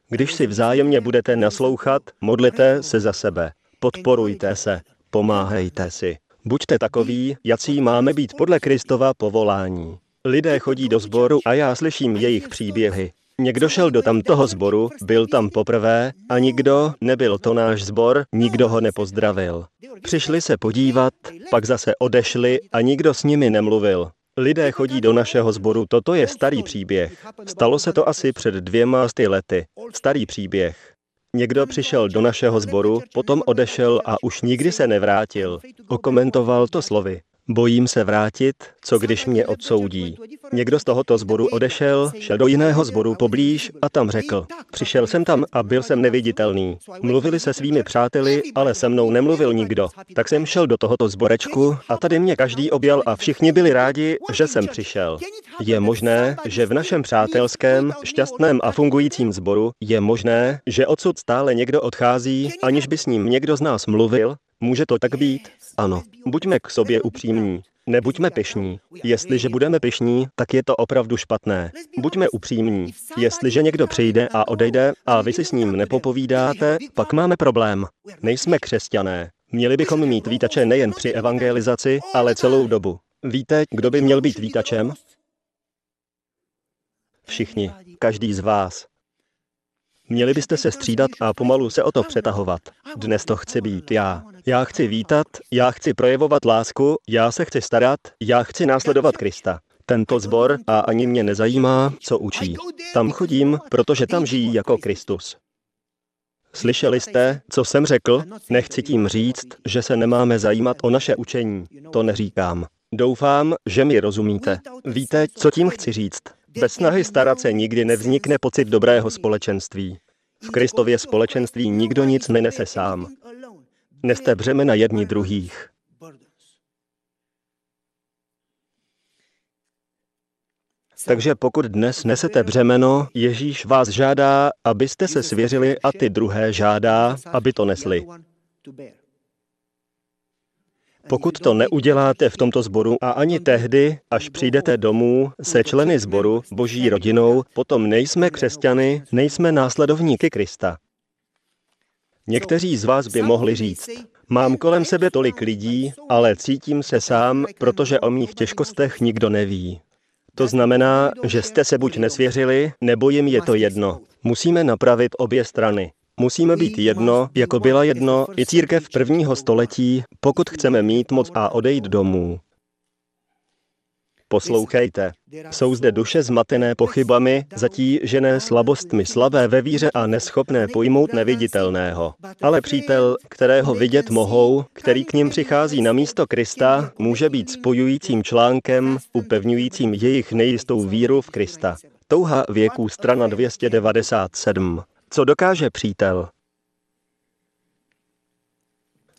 Když si vzájemně budete naslouchat, modlite se za sebe. Podporujte se. Pomáhejte si. Buďte takový, jací máme být podle Kristova povolání. Lidé chodí do sboru a já slyším jejich příběhy. Někdo šel do tamtoho sboru, byl tam poprvé a nikdo, nebyl to náš sbor, nikdo ho nepozdravil. Přišli se podívat, pak zase odešli a nikdo s nimi nemluvil. Lidé chodí do našeho sboru, toto je starý příběh. Stalo se to asi před dvěma sty lety. Starý příběh. Někdo přišel do našeho sboru, potom odešel a už nikdy se nevrátil. Okomentoval to slovy. Bojím se vrátit, co když mě odsoudí. Někdo z tohoto sboru odešel, šel do jiného sboru poblíž a tam řekl, přišel jsem tam a byl jsem neviditelný. Mluvili se svými přáteli, ale se mnou nemluvil nikdo. Tak jsem šel do tohoto zborečku a tady mě každý objal a všichni byli rádi, že jsem přišel. Je možné, že v našem přátelském, šťastném a fungujícím sboru je možné, že odsud stále někdo odchází, aniž by s ním někdo z nás mluvil? Může to tak být? Ano. Buďme k sobě upřímní. Nebuďme pyšní. Jestliže budeme pyšní, tak je to opravdu špatné. Buďme upřímní. Jestliže někdo přijde a odejde a vy si s ním nepopovídáte, pak máme problém. Nejsme křesťané. Měli bychom mít vítače nejen při evangelizaci, ale celou dobu. Víte, kdo by měl být vítačem? Všichni, každý z vás. Měli byste se střídat a pomalu se o to přetahovat. Dnes to chci být já. Já chci vítat, já chci projevovat lásku, já se chci starat, já chci následovat Krista. Tento zbor a ani mě nezajímá, co učí. Tam chodím, protože tam žijí jako Kristus. Slyšeli jste, co jsem řekl? Nechci tím říct, že se nemáme zajímat o naše učení. To neříkám. Doufám, že mi rozumíte. Víte, co tím chci říct? Bez snahy starat se nikdy nevznikne pocit dobrého společenství. V Kristově společenství nikdo nic nenese sám. Neste břemena jedni druhých. Takže pokud dnes nesete břemeno, Ježíš vás žádá, abyste se svěřili a ty druhé žádá, aby to nesli. Pokud to neuděláte v tomto sboru a ani tehdy, až přijdete domů se členy sboru, boží rodinou, potom nejsme křesťany, nejsme následovníky Krista. Někteří z vás by mohli říct, mám kolem sebe tolik lidí, ale cítím se sám, protože o mých těžkostech nikdo neví. To znamená, že jste se buď nesvěřili, nebo jim je to jedno. Musíme napravit obě strany. Musíme být jedno, jako byla jedno i církev prvního století, pokud chceme mít moc a odejít domů. Poslouchejte. Jsou zde duše zmatené pochybami, zatížené slabostmi, slabé ve víře a neschopné pojmout neviditelného. Ale přítel, kterého vidět mohou, který k ním přichází na místo Krista, může být spojujícím článkem, upevňujícím jejich nejistou víru v Krista. Touha věků strana 297. Co dokáže přítel?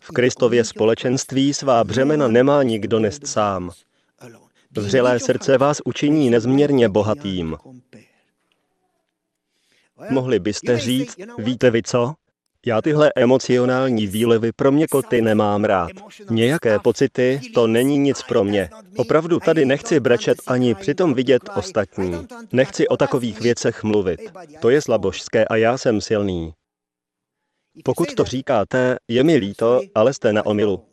V Kristově společenství svá břemena nemá nikdo nest sám. Vřelé srdce vás učiní nezměrně bohatým. Mohli byste říct, víte vy co? Já tyhle emocionální výlevy pro mě koty nemám rád. Nějaké pocity, to není nic pro mě. Opravdu tady nechci brečet ani přitom vidět ostatní. Nechci o takových věcech mluvit. To je slabožské a já jsem silný. Pokud to říkáte, je mi líto, ale jste na omilu.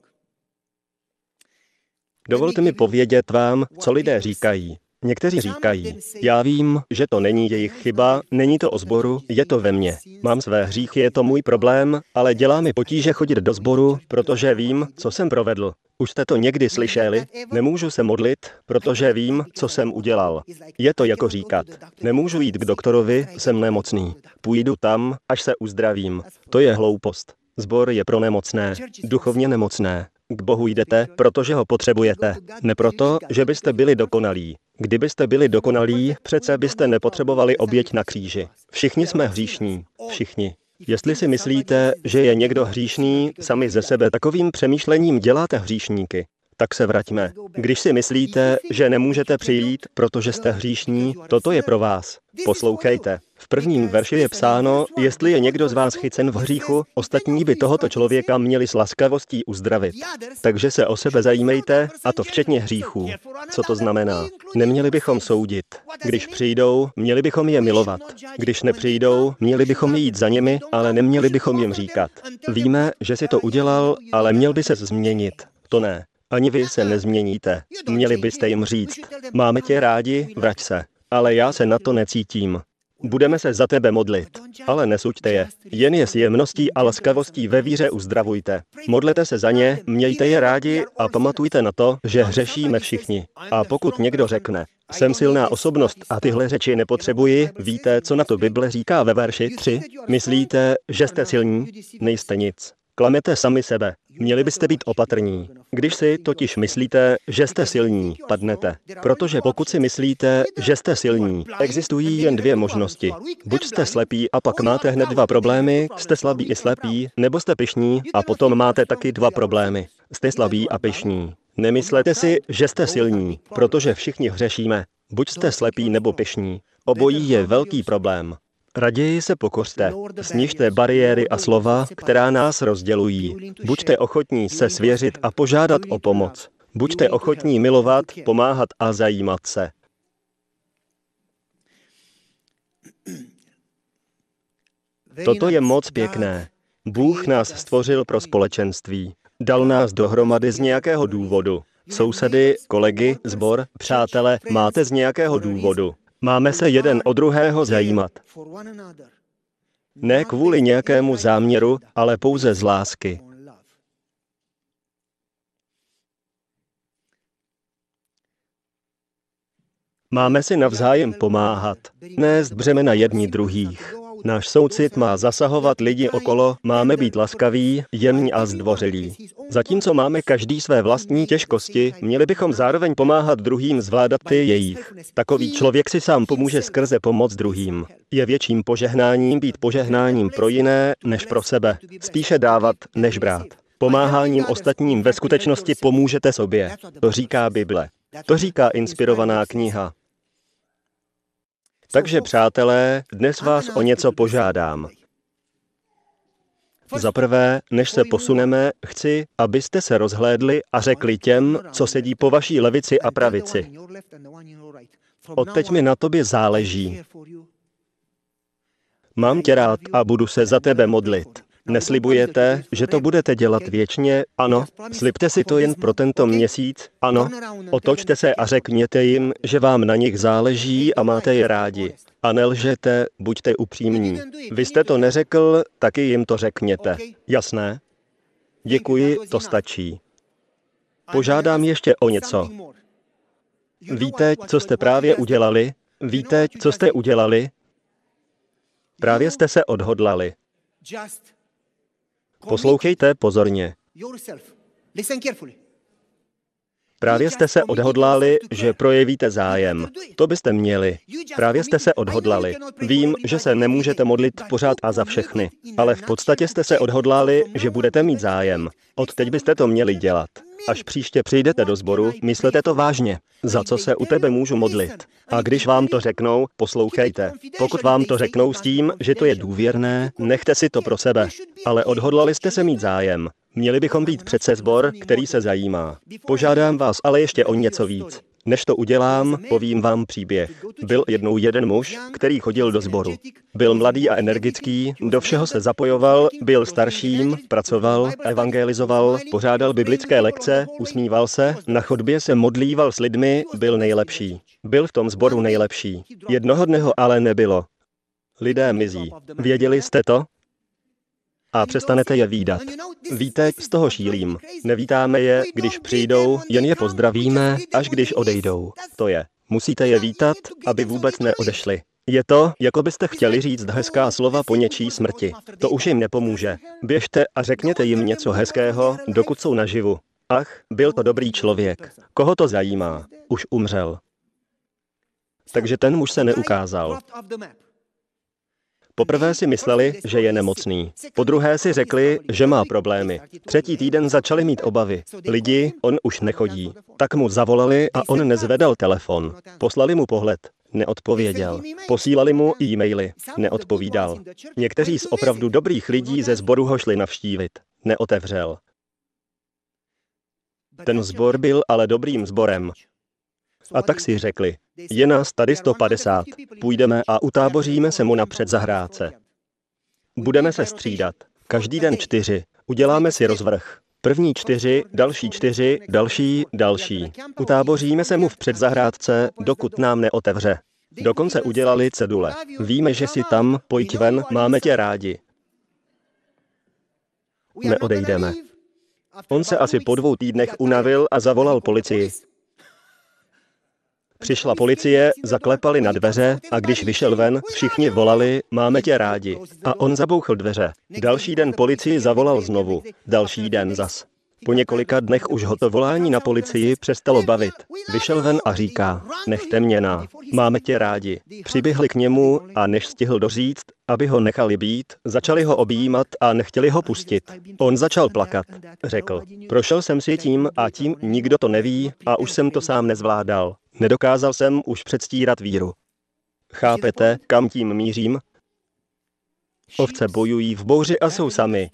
Dovolte mi povědět vám, co lidé říkají. Někteří říkají, já vím, že to není jejich chyba, není to o zboru, je to ve mně. Mám své hříchy, je to můj problém, ale dělá mi potíže chodit do sboru, protože vím, co jsem provedl. Už jste to někdy slyšeli? Nemůžu se modlit, protože vím, co jsem udělal. Je to jako říkat, nemůžu jít k doktorovi, jsem nemocný. Půjdu tam, až se uzdravím. To je hloupost. Zbor je pro nemocné, duchovně nemocné. K Bohu jdete, protože ho potřebujete. Ne proto, že byste byli dokonalí. Kdybyste byli dokonalí, přece byste nepotřebovali oběť na kříži. Všichni jsme hříšní. Všichni. Jestli si myslíte, že je někdo hříšný, sami ze sebe takovým přemýšlením děláte hříšníky. Tak se vraťme. Když si myslíte, že nemůžete přijít, protože jste hříšní, toto je pro vás. Poslouchejte. V prvním verši je psáno, jestli je někdo z vás chycen v hříchu, ostatní by tohoto člověka měli s laskavostí uzdravit. Takže se o sebe zajímejte, a to včetně hříchů. Co to znamená? Neměli bychom soudit. Když přijdou, měli bychom je milovat. Když nepřijdou, měli bychom jít za nimi, ale neměli bychom jim říkat. Víme, že si to udělal, ale měl by se změnit. To ne. Ani vy se nezměníte. Měli byste jim říct, máme tě rádi, vrať se. Ale já se na to necítím. Budeme se za tebe modlit, ale nesuďte je. Jen je s jemností a laskavostí ve víře uzdravujte. Modlete se za ně, mějte je rádi a pamatujte na to, že hřešíme všichni. A pokud někdo řekne, jsem silná osobnost a tyhle řeči nepotřebuji, víte, co na to Bible říká ve verši 3? Myslíte, že jste silní? Nejste nic. Klamete sami sebe. Měli byste být opatrní. Když si totiž myslíte, že jste silní, padnete. Protože pokud si myslíte, že jste silní, existují jen dvě možnosti. Buď jste slepí a pak máte hned dva problémy, jste slabí i slepí, nebo jste pišní a potom máte taky dva problémy. Jste slabí a pišní. Nemyslete si, že jste silní, protože všichni hřešíme. Buď jste slepí nebo pišní. Obojí je velký problém. Raději se pokořte, snižte bariéry a slova, která nás rozdělují. Buďte ochotní se svěřit a požádat o pomoc. Buďte ochotní milovat, pomáhat a zajímat se. Toto je moc pěkné. Bůh nás stvořil pro společenství. Dal nás dohromady z nějakého důvodu. Sousedy, kolegy, zbor, přátele máte z nějakého důvodu. Máme se jeden o druhého zajímat. Ne kvůli nějakému záměru, ale pouze z lásky. Máme si navzájem pomáhat, nést břemena jedni druhých. Náš soucit má zasahovat lidi okolo, máme být laskaví, jemní a zdvořilí. Zatímco máme každý své vlastní těžkosti, měli bychom zároveň pomáhat druhým zvládat ty jejich. Takový člověk si sám pomůže skrze pomoc druhým. Je větším požehnáním být požehnáním pro jiné než pro sebe. Spíše dávat, než brát. Pomáháním ostatním ve skutečnosti pomůžete sobě. To říká Bible. To říká inspirovaná kniha. Takže přátelé, dnes vás o něco požádám. Za prvé, než se posuneme, chci, abyste se rozhlédli a řekli těm, co sedí po vaší levici a pravici. Odteď mi na tobě záleží. Mám tě rád a budu se za tebe modlit. Neslibujete, že to budete dělat věčně? Ano. Slibte si to jen pro tento měsíc? Ano. Otočte se a řekněte jim, že vám na nich záleží a máte je rádi. A nelžete, buďte upřímní. Vy jste to neřekl, taky jim to řekněte. Jasné? Děkuji, to stačí. Požádám ještě o něco. Víte, co jste právě udělali? Víte, co jste udělali? Právě jste se odhodlali. Poslouchejte pozorně. Právě jste se odhodlali, že projevíte zájem. To byste měli. Právě jste se odhodlali. Vím, že se nemůžete modlit pořád a za všechny, ale v podstatě jste se odhodlali, že budete mít zájem. Od teď byste to měli dělat. Až příště přijdete do sboru, myslete to vážně. Za co se u tebe můžu modlit? A když vám to řeknou, poslouchejte. Pokud vám to řeknou s tím, že to je důvěrné, nechte si to pro sebe. Ale odhodlali jste se mít zájem. Měli bychom být přece sbor, který se zajímá. Požádám vás ale ještě o něco víc. Než to udělám, povím vám příběh. Byl jednou jeden muž, který chodil do sboru. Byl mladý a energický, do všeho se zapojoval, byl starším, pracoval, evangelizoval, pořádal biblické lekce, usmíval se, na chodbě se modlíval s lidmi, byl nejlepší. Byl v tom sboru nejlepší. Jednoho dne ho ale nebylo. Lidé mizí. Věděli jste to? A přestanete je výdat. Víte, z toho šílím. Nevítáme je, když přijdou, jen je pozdravíme, až když odejdou. To je. Musíte je vítat, aby vůbec neodešli. Je to, jako byste chtěli říct hezká slova po něčí smrti. To už jim nepomůže. Běžte a řekněte jim něco hezkého, dokud jsou naživu. Ach, byl to dobrý člověk. Koho to zajímá? Už umřel. Takže ten muž se neukázal. Poprvé si mysleli, že je nemocný. Po druhé si řekli, že má problémy. Třetí týden začali mít obavy. Lidi, on už nechodí. Tak mu zavolali a on nezvedal telefon. Poslali mu pohled. Neodpověděl. Posílali mu e-maily. Neodpovídal. Někteří z opravdu dobrých lidí ze sboru ho šli navštívit. Neotevřel. Ten sbor byl ale dobrým sborem. A tak si řekli, je nás tady 150, půjdeme a utáboříme se mu napřed zahrádce. Budeme se střídat. Každý den čtyři. Uděláme si rozvrh. První čtyři, další čtyři, další, další. Utáboříme se mu v předzahrádce, dokud nám neotevře. Dokonce udělali cedule. Víme, že si tam, pojď ven, máme tě rádi. Neodejdeme. On se asi po dvou týdnech unavil a zavolal policii. Přišla policie, zaklepali na dveře a když vyšel ven, všichni volali, máme tě rádi. A on zabouchl dveře. Další den policii zavolal znovu. Další den zas. Po několika dnech už ho to volání na policii přestalo bavit. Vyšel ven a říká, nechte mě na, máme tě rádi. Přiběhli k němu a než stihl doříct, aby ho nechali být, začali ho objímat a nechtěli ho pustit. On začal plakat. Řekl, prošel jsem si tím a tím nikdo to neví a už jsem to sám nezvládal. Nedokázal jsem už předstírat víru. Chápete, kam tím mířím? Ovce bojují v bouři a jsou sami.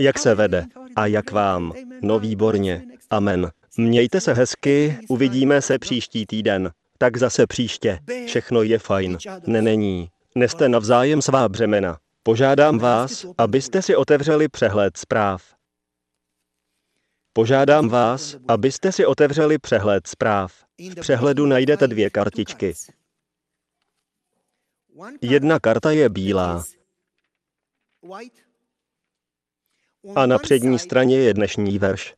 Jak se vede? A jak vám? No výborně. Amen. Mějte se hezky, uvidíme se příští týden. Tak zase příště. Všechno je fajn. Ne, není. Neste navzájem svá břemena. Požádám vás, abyste si otevřeli přehled zpráv. Požádám vás, abyste si otevřeli přehled zpráv. V přehledu najdete dvě kartičky. Jedna karta je bílá a na přední straně je dnešní verš.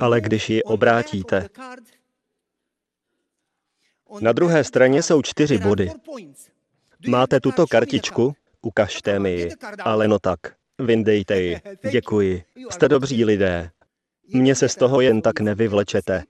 Ale když ji obrátíte, na druhé straně jsou čtyři body. Máte tuto kartičku? Ukažte mi ji. Ale no tak, vyndejte ji. Děkuji. Jste dobří lidé. Mně se z toho jen tak nevyvlečete.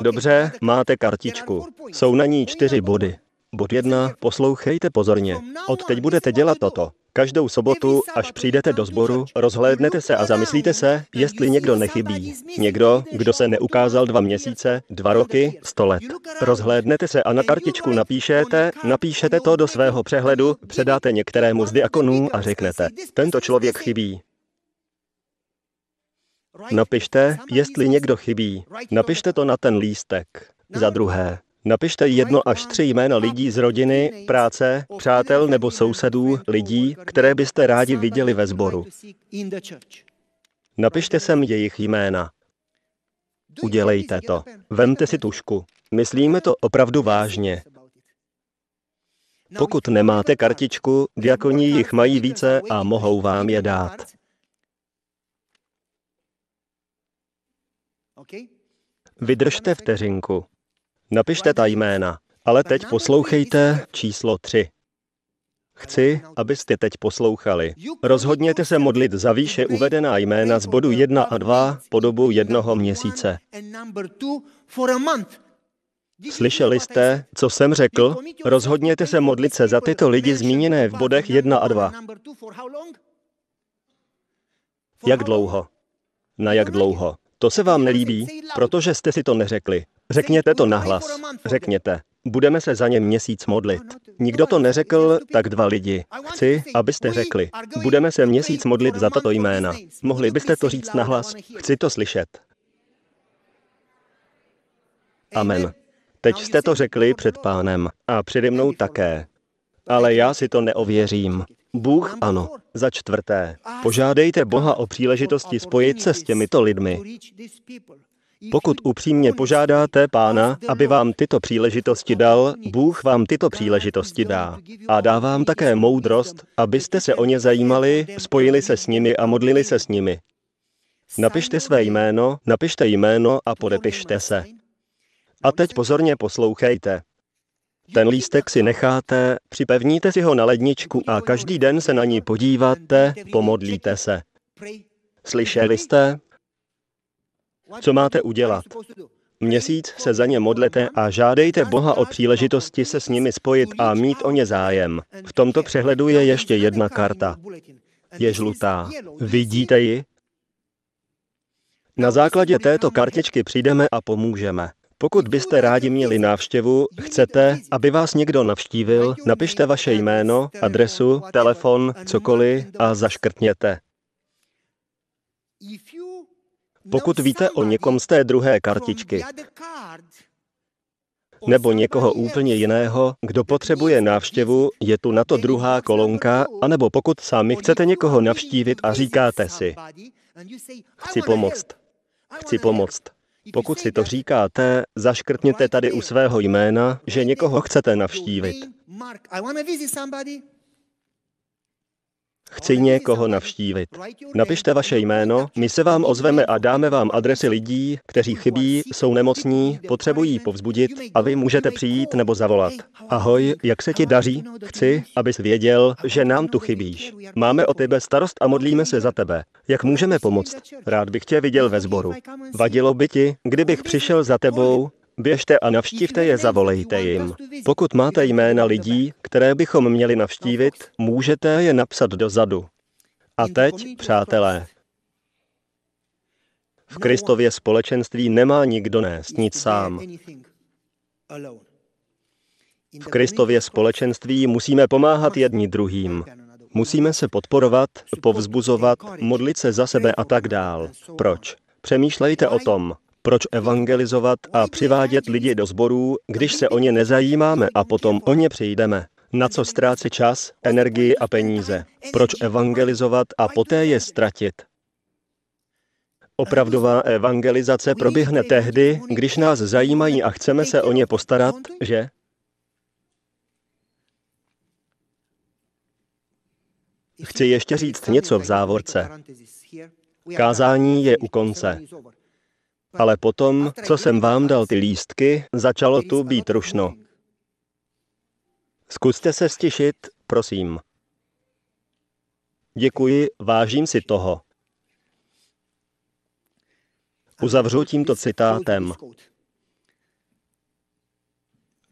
Dobře, máte kartičku. Jsou na ní čtyři body. Bod jedna, poslouchejte pozorně. Od teď budete dělat toto. Každou sobotu, až přijdete do sboru, rozhlédnete se a zamyslíte se, jestli někdo nechybí. Někdo, kdo se neukázal dva měsíce, dva roky, sto let. Rozhlédnete se a na kartičku napíšete, napíšete to do svého přehledu, předáte některému z diakonů a řeknete, tento člověk chybí. Napište, jestli někdo chybí. Napište to na ten lístek. Za druhé, Napište jedno až tři jména lidí z rodiny, práce, přátel nebo sousedů, lidí, které byste rádi viděli ve sboru. Napište sem jejich jména. Udělejte to. Vemte si tušku. Myslíme to opravdu vážně. Pokud nemáte kartičku, diakoni jich mají více a mohou vám je dát. Vydržte vteřinku. Napište ta jména, ale teď poslouchejte číslo 3. Chci, abyste teď poslouchali. Rozhodněte se modlit za výše uvedená jména z bodu 1 a 2 po dobu jednoho měsíce. Slyšeli jste, co jsem řekl? Rozhodněte se modlit se za tyto lidi zmíněné v bodech 1 a 2. Jak dlouho? Na jak dlouho? To se vám nelíbí, protože jste si to neřekli. Řekněte to nahlas. Řekněte, budeme se za ně měsíc modlit. Nikdo to neřekl, tak dva lidi. Chci, abyste řekli, budeme se měsíc modlit za tato jména. Mohli byste to říct nahlas? Chci to slyšet. Amen. Teď jste to řekli před pánem a přede mnou také. Ale já si to neověřím. Bůh ano. Za čtvrté, požádejte Boha o příležitosti spojit se s těmito lidmi. Pokud upřímně požádáte Pána, aby vám tyto příležitosti dal, Bůh vám tyto příležitosti dá. A dá vám také moudrost, abyste se o ně zajímali, spojili se s nimi a modlili se s nimi. Napište své jméno, napište jméno a podepište se. A teď pozorně poslouchejte. Ten lístek si necháte, připevníte si ho na ledničku a každý den se na ní podíváte, pomodlíte se. Slyšeli jste? Co máte udělat? Měsíc se za ně modlete a žádejte Boha o příležitosti se s nimi spojit a mít o ně zájem. V tomto přehledu je ještě jedna karta. Je žlutá. Vidíte ji? Na základě této kartičky přijdeme a pomůžeme. Pokud byste rádi měli návštěvu, chcete, aby vás někdo navštívil, napište vaše jméno, adresu, telefon, cokoliv a zaškrtněte. Pokud víte o někom z té druhé kartičky, nebo někoho úplně jiného, kdo potřebuje návštěvu, je tu na to druhá kolonka, anebo pokud sami chcete někoho navštívit a říkáte si, chci pomoct, chci pomoct. Pokud si to říkáte, zaškrtněte tady u svého jména, že někoho chcete navštívit. Chci někoho navštívit. Napište vaše jméno, my se vám ozveme a dáme vám adresy lidí, kteří chybí, jsou nemocní, potřebují povzbudit a vy můžete přijít nebo zavolat. Ahoj, jak se ti daří? Chci, abys věděl, že nám tu chybíš. Máme o tebe starost a modlíme se za tebe. Jak můžeme pomoct? Rád bych tě viděl ve sboru. Vadilo by ti, kdybych přišel za tebou Běžte a navštívte je, zavolejte jim. Pokud máte jména lidí, které bychom měli navštívit, můžete je napsat dozadu. A teď, přátelé, v Kristově společenství nemá nikdo nést nic sám. V Kristově společenství musíme pomáhat jedni druhým. Musíme se podporovat, povzbuzovat, modlit se za sebe a tak dál. Proč? Přemýšlejte o tom, proč evangelizovat a přivádět lidi do sborů, když se o ně nezajímáme a potom o ně přijdeme? Na co ztrácet čas, energii a peníze? Proč evangelizovat a poté je ztratit? Opravdová evangelizace proběhne tehdy, když nás zajímají a chceme se o ně postarat, že? Chci ještě říct něco v závorce. Kázání je u konce. Ale potom, co jsem vám dal ty lístky, začalo tu být rušno. Zkuste se stišit, prosím. Děkuji, vážím si toho. Uzavřu tímto citátem.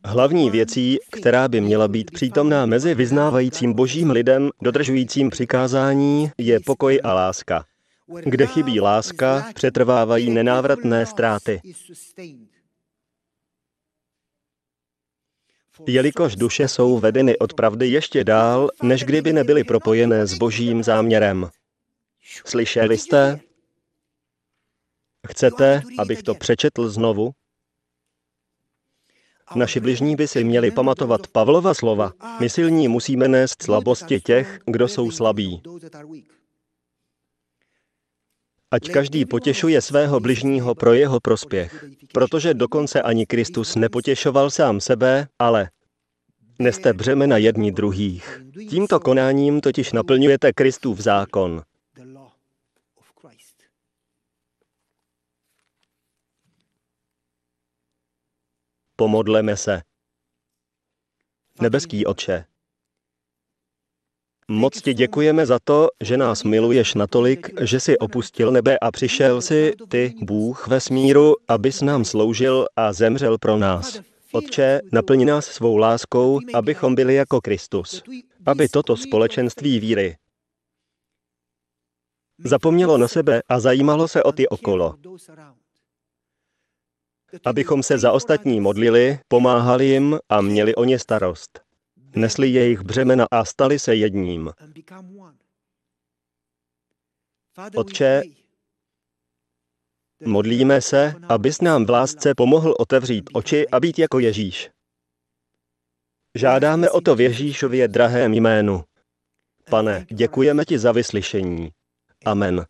Hlavní věcí, která by měla být přítomná mezi vyznávajícím božím lidem, dodržujícím přikázání, je pokoj a láska. Kde chybí láska, přetrvávají nenávratné ztráty. Jelikož duše jsou vedeny od pravdy ještě dál, než kdyby nebyly propojené s božím záměrem. Slyšeli jste? Chcete, abych to přečetl znovu? Naši bližní by si měli pamatovat Pavlova slova. My silní musíme nést slabosti těch, kdo jsou slabí. Ať každý potěšuje svého bližního pro jeho prospěch, protože dokonce ani Kristus nepotěšoval sám sebe, ale neste břemena jedni druhých. Tímto konáním totiž naplňujete Kristův zákon. Pomodleme se. Nebeský Otče, Moc ti děkujeme za to, že nás miluješ natolik, že jsi opustil nebe a přišel si, ty, Bůh vesmíru, abys nám sloužil a zemřel pro nás. Otče, naplni nás svou láskou, abychom byli jako Kristus. Aby toto společenství víry zapomnělo na sebe a zajímalo se o ty okolo. abychom se za ostatní modlili, pomáhali jim a měli o ně starost. Nesli jejich břemena a stali se jedním. Otče, modlíme se, abys nám v lásce pomohl otevřít oči a být jako Ježíš. Žádáme o to v Ježíšově drahém jménu. Pane, děkujeme ti za vyslyšení. Amen.